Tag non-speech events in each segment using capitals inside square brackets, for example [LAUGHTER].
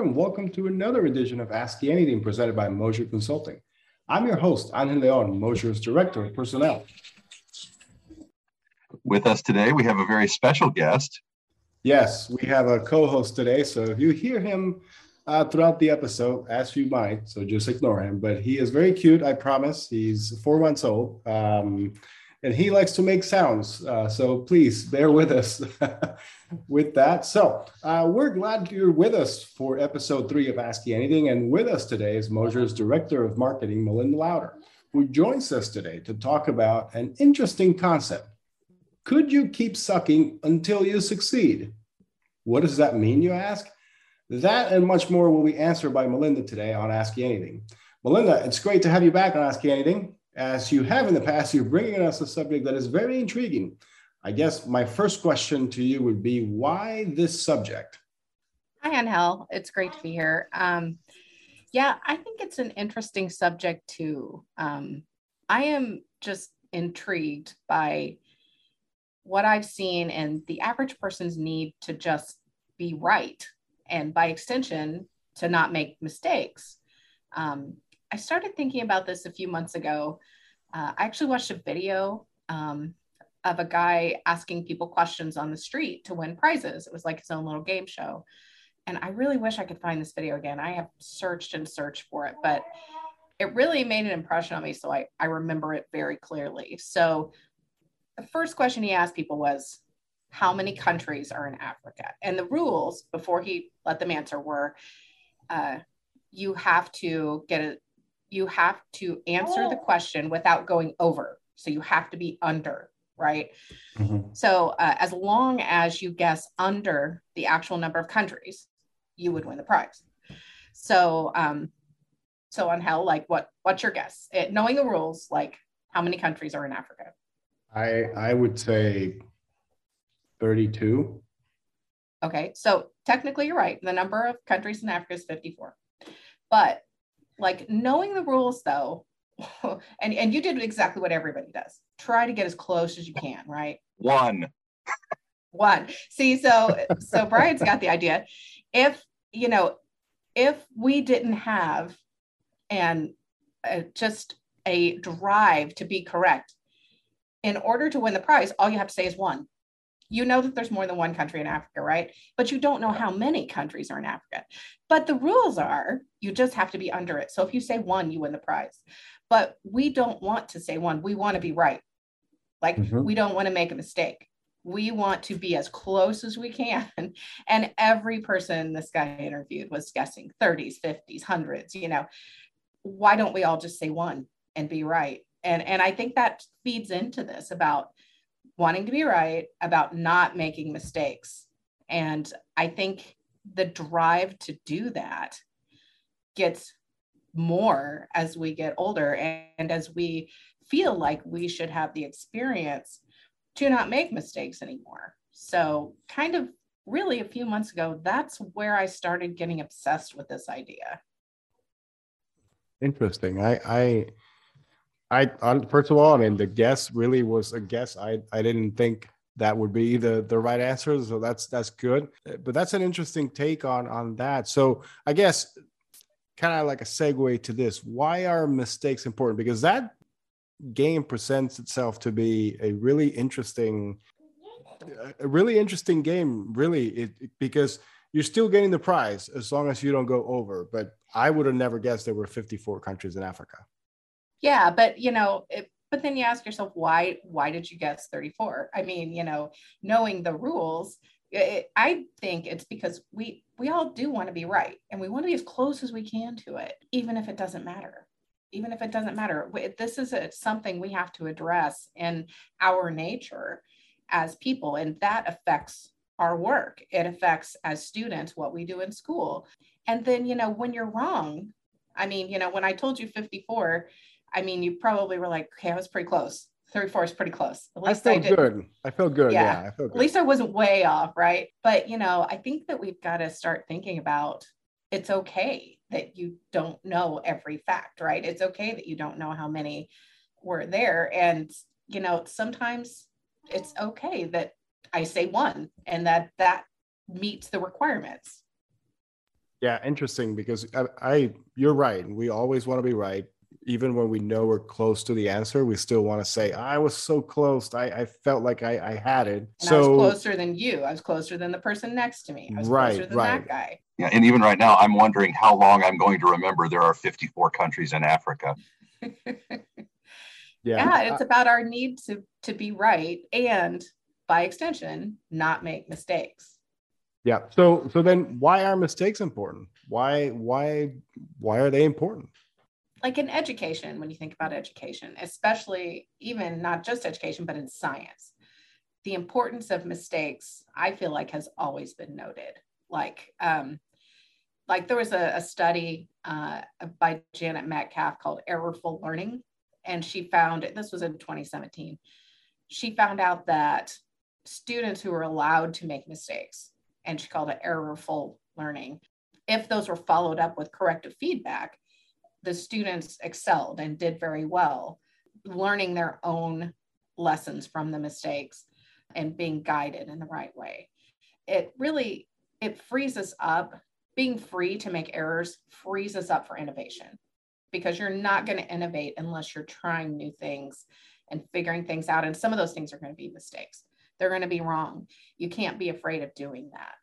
Hello, and welcome to another edition of Ask Anything presented by Mosier Consulting. I'm your host, Angel Leon, Mosier's Director of Personnel. With us today, we have a very special guest. Yes, we have a co host today. So if you hear him uh, throughout the episode, as you might, so just ignore him. But he is very cute, I promise. He's four months old. Um, and he likes to make sounds. Uh, so please bear with us [LAUGHS] with that. So uh, we're glad you're with us for episode three of Ask You Anything. And with us today is Mosier's Director of Marketing, Melinda Lauder, who joins us today to talk about an interesting concept. Could you keep sucking until you succeed? What does that mean, you ask? That and much more will be answered by Melinda today on Ask You Anything. Melinda, it's great to have you back on Ask You Anything as you have in the past, you're bringing us a subject that is very intriguing. I guess my first question to you would be why this subject? Hi, Angel. It's great to be here. Um, yeah, I think it's an interesting subject too. Um, I am just intrigued by what I've seen and the average person's need to just be right, and by extension, to not make mistakes. Um, I started thinking about this a few months ago. Uh, I actually watched a video um, of a guy asking people questions on the street to win prizes. It was like his own little game show. And I really wish I could find this video again. I have searched and searched for it, but it really made an impression on me. So I, I remember it very clearly. So the first question he asked people was, How many countries are in Africa? And the rules before he let them answer were uh, you have to get a you have to answer the oh. question without going over. So you have to be under, right? Mm-hmm. So uh, as long as you guess under the actual number of countries, you would win the prize. So, um, so Angel, like what, what's your guess? It, knowing the rules, like how many countries are in Africa? I, I would say 32. Okay. So technically you're right. The number of countries in Africa is 54. But like knowing the rules though [LAUGHS] and and you did exactly what everybody does. Try to get as close as you can right? One. One. See so so brian's got the idea. If you know if we didn't have and uh, just a drive to be correct in order to win the prize all you have to say is one you know that there's more than one country in Africa, right? But you don't know how many countries are in Africa. But the rules are you just have to be under it. So if you say one, you win the prize. But we don't want to say one. We want to be right. Like mm-hmm. we don't want to make a mistake. We want to be as close as we can. [LAUGHS] And every person this guy interviewed was guessing 30s, 50s, hundreds, you know. Why don't we all just say one and be right? And and I think that feeds into this about wanting to be right, about not making mistakes. And I think the drive to do that gets more as we get older and as we feel like we should have the experience to not make mistakes anymore. So, kind of really a few months ago, that's where I started getting obsessed with this idea. Interesting. I, I I first of all, I mean, the guess really was a guess. I I didn't think that would be the the right answer, so that's that's good. But that's an interesting take on on that. So I guess kind of like a segue to this. Why are mistakes important? Because that game presents itself to be a really interesting, a really interesting game. Really, it, because you're still getting the prize as long as you don't go over. But I would have never guessed there were 54 countries in Africa yeah but you know it, but then you ask yourself why why did you guess 34 i mean you know knowing the rules it, i think it's because we we all do want to be right and we want to be as close as we can to it even if it doesn't matter. Even if it doesn't matter. This is a, something we have to address in our nature as people and that affects our work. It affects as students what we do in school. And then you know when you're wrong i mean you know when i told you 54 I mean, you probably were like, okay, I was pretty close. 34 is pretty close. At least I felt I good. I felt good. Yeah. yeah I felt good. At least I wasn't way off, right? But you know, I think that we've got to start thinking about it's okay that you don't know every fact, right? It's okay that you don't know how many were there. And you know, sometimes it's okay that I say one and that that meets the requirements. Yeah, interesting because I, I you're right. We always want to be right. Even when we know we're close to the answer, we still want to say, I was so close. I, I felt like I, I had it. And so I was closer than you. I was closer than the person next to me. I was Right, closer than right. that guy. Yeah, and even right now, I'm wondering how long I'm going to remember there are 54 countries in Africa. [LAUGHS] yeah, yeah, it's about our need to to be right and by extension not make mistakes yeah. So so then why are mistakes important? Why why why are they important? Like in education when you think about education especially even not just education but in science the importance of mistakes i feel like has always been noted. Like um like there was a, a study uh, by janet Metcalfe called errorful learning and she found this was in 2017 she found out that students who were allowed to make mistakes and she called it errorful learning if those were followed up with corrective feedback the students excelled and did very well learning their own lessons from the mistakes and being guided in the right way. It really it frees us up. Being free to make errors frees us up for innovation because you're not going to innovate unless you're trying new things and figuring things out. And some of those things are going to be mistakes. They're going to be wrong. You can't be afraid of doing that.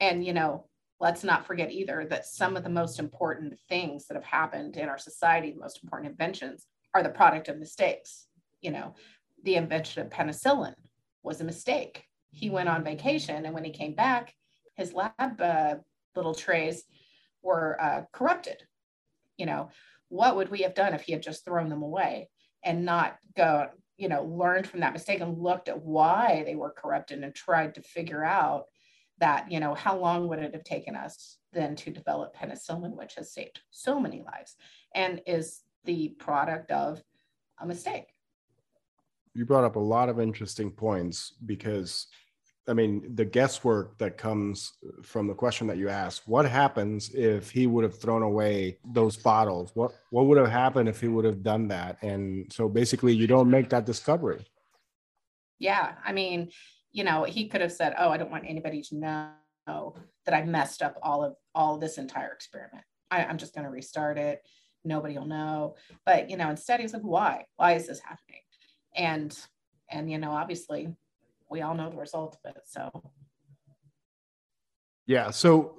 And you know let's not forget either that some of the most important things that have happened in our society, the most important inventions, are the product of mistakes. You know, the invention of penicillin was a mistake. He went on vacation, and when he came back, his lab uh, little trays were uh, corrupted. You know, what would we have done if he had just thrown them away and not go, you know, learned from that mistake and looked at why they were corrupted and tried to figure out that, you know, how long would it have taken us then to develop penicillin, which has saved so many lives and is the product of a mistake. You brought up a lot of interesting points because I mean, the guesswork that comes from the question that you asked, what happens if he would have thrown away those bottles? What what would have happened if he would have done that? And so basically you don't make that discovery. Yeah. I mean, you know, he could have said, "Oh, I don't want anybody to know that I messed up all of all this entire experiment. I, I'm just going to restart it. Nobody will know." But you know, instead, he's like, "Why? Why is this happening?" And and you know, obviously, we all know the result of it. So Yeah. So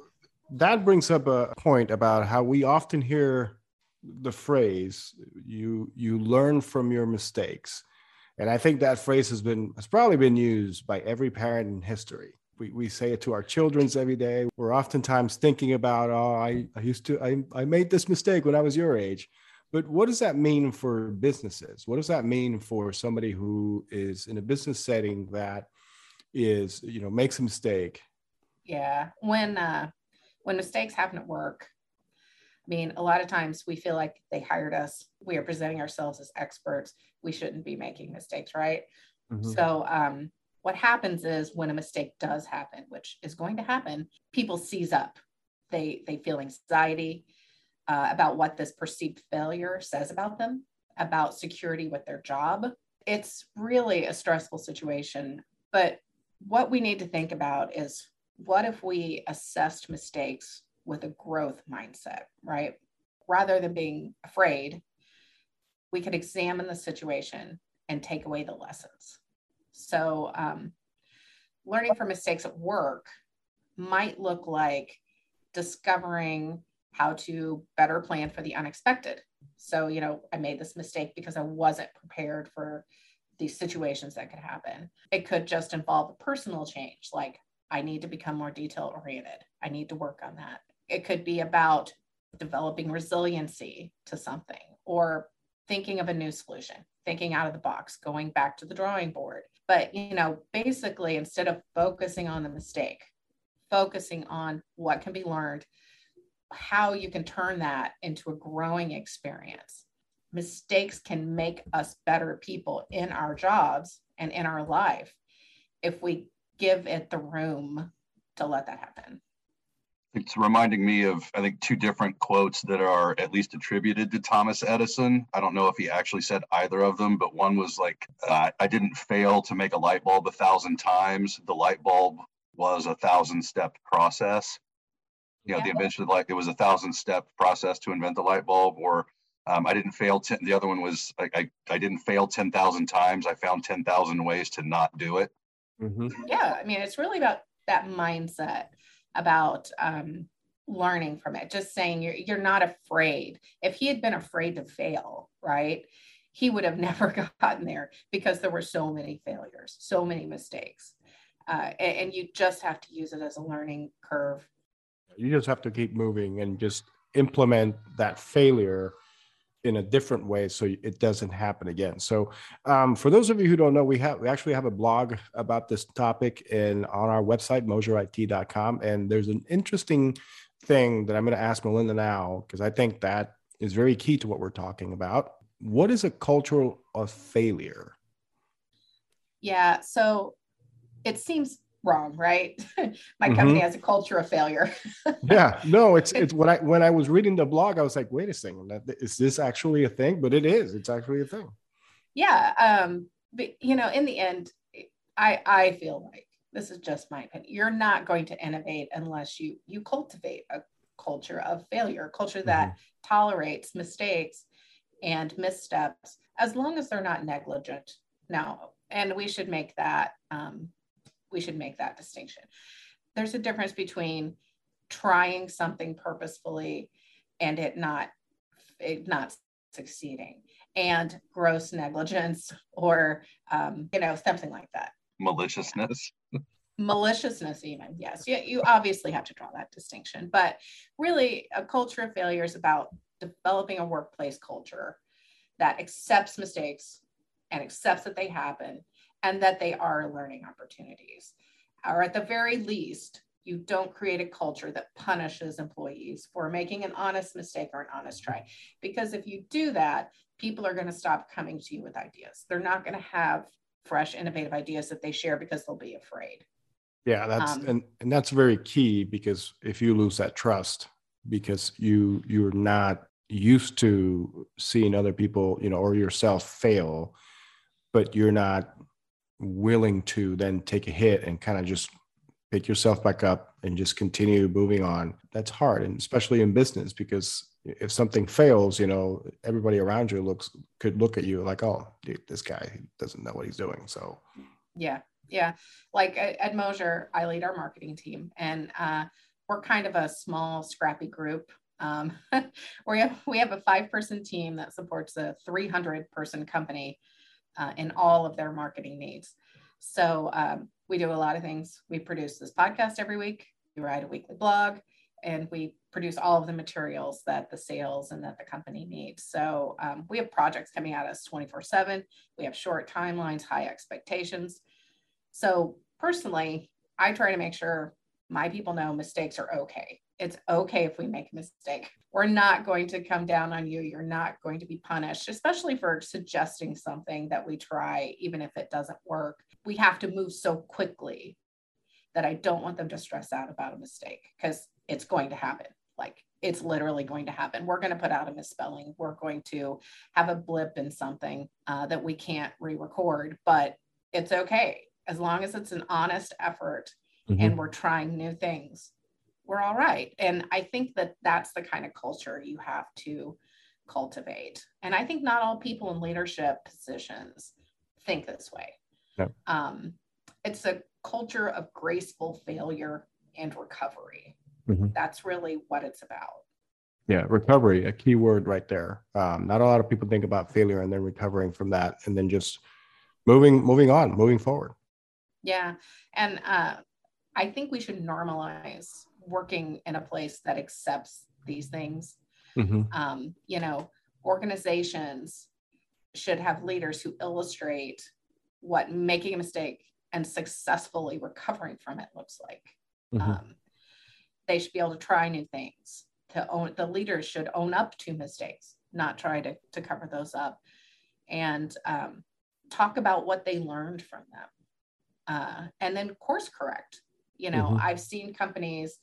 that brings up a point about how we often hear the phrase you you learn from your mistakes and i think that phrase has been has probably been used by every parent in history. We, we say it to our children's every day. We're oftentimes thinking about oh i, I used to I, I made this mistake when i was your age. But what does that mean for businesses? What does that mean for somebody who is in a business setting that is you know makes a mistake? Yeah, when uh, when mistakes happen at work, I mean, a lot of times we feel like they hired us. We are presenting ourselves as experts. We shouldn't be making mistakes, right? Mhm. So, um, what happens is when a mistake does happen, which is going to happen, people seize up. They they feel anxiety uh, about what this perceived failure says about them, about security with their job. It's really a stressful situation. But what we need to think about is what if we assessed mistakes with a growth mindset, right? Rather than being afraid, we could examine the situation and take away the lessons. So, um, learning from mistakes at work might look like discovering how to better plan for the unexpected. So, you know, I made this mistake because I wasn't prepared for these situations that could happen. It could just involve a personal change, like I need to become more detail oriented. I need to work on that. It could be about developing resiliency to something or thinking of a new solution, thinking out of the box, going back to the drawing board. But, you know, basically, instead of focusing on the mistake, focusing on what can be learned, how you can turn that into a growing experience. Mistakes can make us better people in our jobs and in our life if we give it the room to let that happen. It's reminding me of, I think, two different quotes that are at least attributed to Thomas Edison. I don't know if he actually said either of them, but one was like, uh, I didn't fail to make a light bulb a thousand times. The light bulb was a thousand step process. you know yeah. the invention of light, it was a thousand step process to invent the light bulb or um, I didn't fail. Ten, the other one was I, I, I didn't fail 10,000 times. I found 10,000 ways to not do it. Mm-hmm. Yeah. I mean, it's really about that mindset about um, learning from it. Just saying you're, you're not afraid. If he had been afraid to fail, right, he would have [LAUGHS] never gotten there because there were so many failures, so many mistakes. Uh, and, and you just have to use it as a learning curve. You just have to keep moving and just implement that failure in a different way so it doesn't happen again. So um, for those of you who don't know we have we actually have a blog about this topic and on our website mosierit.com and there's an interesting thing that i'm going to ask melinda now because i think that is very key to what we're talking about. What is a culture of failure? Yeah so it seems wrong, right? [LAUGHS] My mm-hmm. company has a culture of failure. [LAUGHS] yeah, no, it's it's when I when I was reading the blog, I was like, wait a second, is this actually a thing? But it is. It's actually a thing. Yeah, um, but you know, in the end, I I feel like this is just my opinion. You're not going to innovate unless you you cultivate a culture of failure, a culture that mm-hmm. tolerates mistakes and missteps, as long as they're not negligent. Now, and we should make that um, we should make that distinction. There's a difference between trying something purposefully and it not it not succeeding and gross negligence or um, you know something like that. Maliciousness? [LAUGHS] Maliciousness even yes. You, you obviously have to draw that distinction but really a culture of failure is about developing a workplace culture that accepts mistakes and accepts that they happen and that they are learning opportunities. Or at the very least, you don't create a culture that punishes employees for making an honest mistake or an honest try. Because if you do that, people are going to stop coming to you with ideas. They're not going to have fresh, innovative ideas that they share because they'll be afraid. Yeah, that's um, and, and that's very key because if you lose that trust because you you're not used to seeing other people, you know, or yourself fail, but you're not willing to then take a hit and kind of just pick yourself back up and just continue moving on that's hard and especially in business because if something fails you know everybody around you looks could look at you like oh dude, this guy doesn't know what he's doing so. Yeah yeah. Like at mosier i lead our marketing team and uh, we're kind of a small scrappy group. Um, [LAUGHS] we have we have a five person team that supports a 300 person company uh, in all of their marketing needs. So um, we do a lot of things. We produce this podcast every week. We write a weekly blog, and we produce all of the materials that the sales and that the company needs. So um, we have projects coming at us 24 7. We have short timelines, high expectations. So personally, I try to make sure my people know mistakes are okay. It's okay if we make a mistake. We're not going to come down on you. You're not going to be punished, especially for suggesting something that we try, even if it doesn't work. We have to move so quickly that I don't want them to stress out about a mistake because it's going to happen. Like it's literally going to happen. We're going to put out a misspelling. We're going to have a blip in something uh, that we can't re record, but it's okay as long as it's an honest effort mm-hmm. and we're trying new things we're all right. And I think that that's the kind of culture you have to cultivate. And I think not all people in leadership positions think this way. No. Um, it's a culture of graceful failure and recovery. Mm-hmm. That's really what it's about. Yeah, recovery, a key word right there. Um, not a lot of people think about failure and then recovering from that, and then just moving, moving on, moving forward. Yeah, and uh, I think we should normalize working in a place that accepts these things. Mm-hmm. Um, you know, organizations should have leaders who illustrate what making a mistake and successfully recovering from it looks like. Mm-hmm. Um, they should be able to try new things. To own, the leaders should own up to mistakes, not try to, to cover those up, and um, talk about what they learned from them, uh, and then course correct. You know, mm-hmm. I've seen companies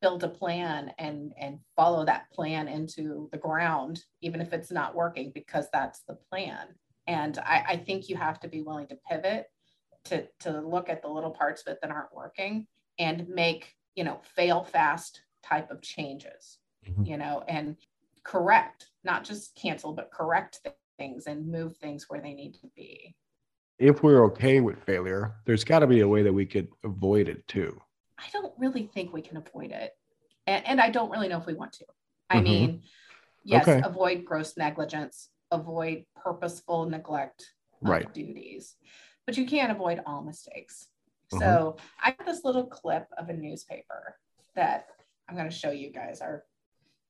build a plan and and follow that plan into the ground even if it's not working because that's the plan and I, I think you have to be willing to pivot to to look at the little parts of it that aren't working and make you know fail fast type of changes, mm-hmm. you know, and correct, not just cancel, but correct things and move things where they need to be. If we're okay with failure, there's got to be a way that we could avoid it too. I don't really think we can avoid it. And, and I don't really know if we want to. I mm-hmm. mean, yes, okay. avoid gross negligence, avoid purposeful neglect of right. duties, but you can't avoid all mistakes. Mm-hmm. So I have this little clip of a newspaper that I'm going to show you guys. Our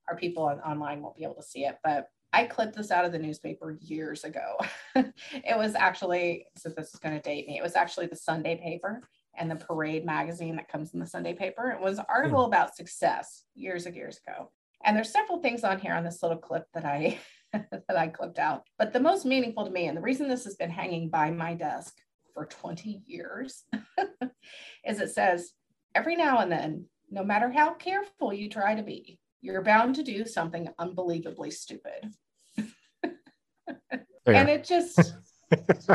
our people on, online won't be able to see it, but I clipped this out of the newspaper years ago. [LAUGHS] it was actually, so this is going to date me, it was actually the Sunday paper and the Parade magazine that comes in the Sunday paper. It was an article mm. about success years and years ago. And there's several things on here on this little clip that I [LAUGHS] that I clipped out. But the most meaningful to me, and the reason this has been hanging by my desk for 20 years, [LAUGHS] is it says every now and then, no matter how careful you try to be, you're bound to do something unbelievably stupid. And it just [LAUGHS]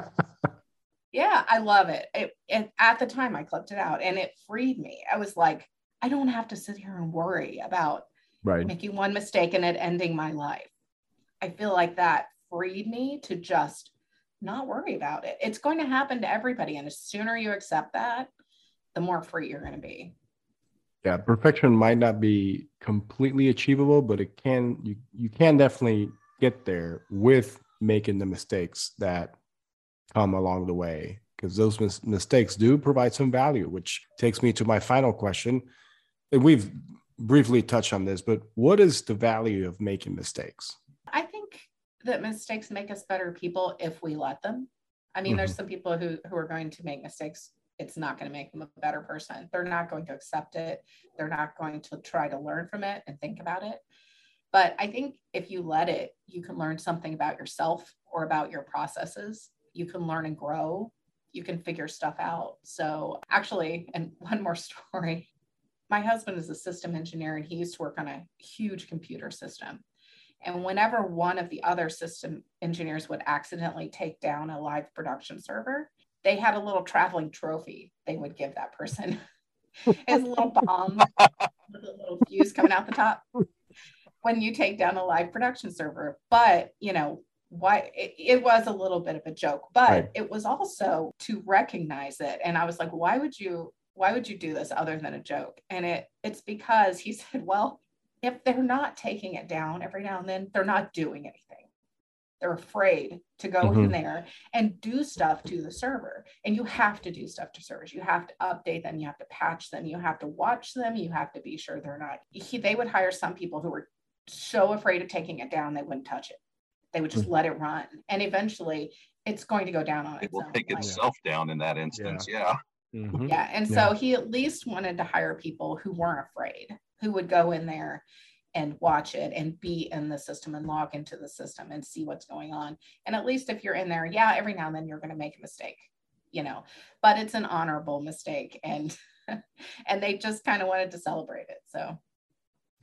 yeah, I love it. it. It at the time I clipped it out and it freed me. I was like, I don't have to sit here and worry about right. making one mistake and it ending my life. I feel like that freed me to just not worry about it. It's going to happen to everybody. And the sooner you accept that, the more free you're going to be. Yeah, perfection might not be completely achievable, but it can you you can definitely get there with making the mistakes that come along the way because those mis- mistakes do provide some value which takes me to my final question. And we've briefly touched on this but what is the value of making mistakes? I think that mistakes make us better people if we let them. I mean mm-hmm. there's some people who who are going to make mistakes. It's not going to make them a better person. They're not going to accept it. They're not going to try to learn from it and think about it but i think if you let it you can learn something about yourself or about your processes. You can learn and grow. You can figure stuff out. So actually and [LAUGHS] one more story. My husband is a system engineer and he used to work on a huge computer system. And whenever one of the other system engineers would accidentally take down a live production server they had a little traveling trophy they would give that person. [LAUGHS] A little bomb with a little fuse coming out the top when you take down a live production server but you know why it, it, was a little bit of a joke but right. it was also to recognize it. And i was like why would you why would you do this other than a joke? And it it's because he [LAUGHS] said well if they're not taking it down every now and then they're not doing anything. They're afraid to go mm-hmm. in there and do stuff to the server. And you have to do stuff to servers. You have to update them. You have to patch them. You have to watch them. You have to be sure they're not he, they would hire some people who were so afraid of taking it down they wouldn't touch it they would just mm-hmm. let it run, and eventually, it's going to go down on it. It will take like, itself down in that instance. Yeah. Yeah. Mm-hmm. yeah. And so he at least wanted to hire people who weren't afraid, who would go in there and watch it and be in the system and log into the system and see what's going on. And at least if you're in there, yeah, every now and then you're going to make a mistake, you know, but it's an honorable mistake. And [LAUGHS] and they just kind of wanted to celebrate it. So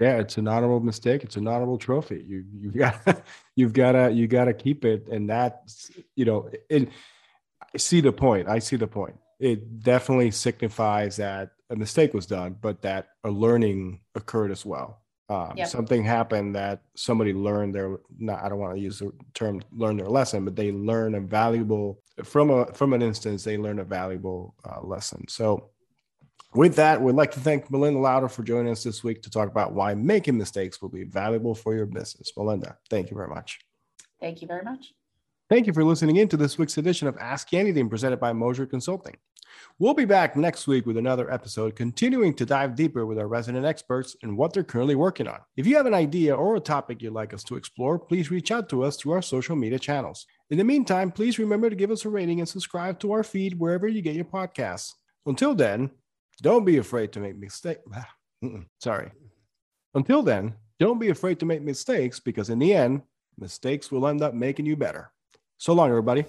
yeah, it's an honorable mistake. It's an honorable trophy. You you [LAUGHS] got you've got to you got to keep it, and that's you know. And I see the point. I see the point. It definitely signifies that a mistake was done, but that a learning occurred as well. Um, yep. Something happened that somebody learned their. Not, I don't want to use the term "learn their lesson," but they learn a valuable from a from an instance. They learn a valuable uh, lesson. So with that, we'd like to thank Melinda Lauder for joining us this week to talk about why making mistakes will be valuable for your business. Melinda, thank you very much. Thank you very much. Thank you for listening in to this week's edition of Ask Anything presented by Mosier Consulting. We'll be back next week with another episode, continuing to dive deeper with our resident experts and what they're currently working on. If you have an idea or a topic you'd like us to explore, please reach out to us through our social media channels. In the meantime, please remember to give us a rating and subscribe to our feed wherever you get your podcasts. Until then, don't be afraid to make mistakes. [LAUGHS] Sorry. Until then, don't be afraid to make mistakes because in the end, mistakes will end up making you better. So long, everybody.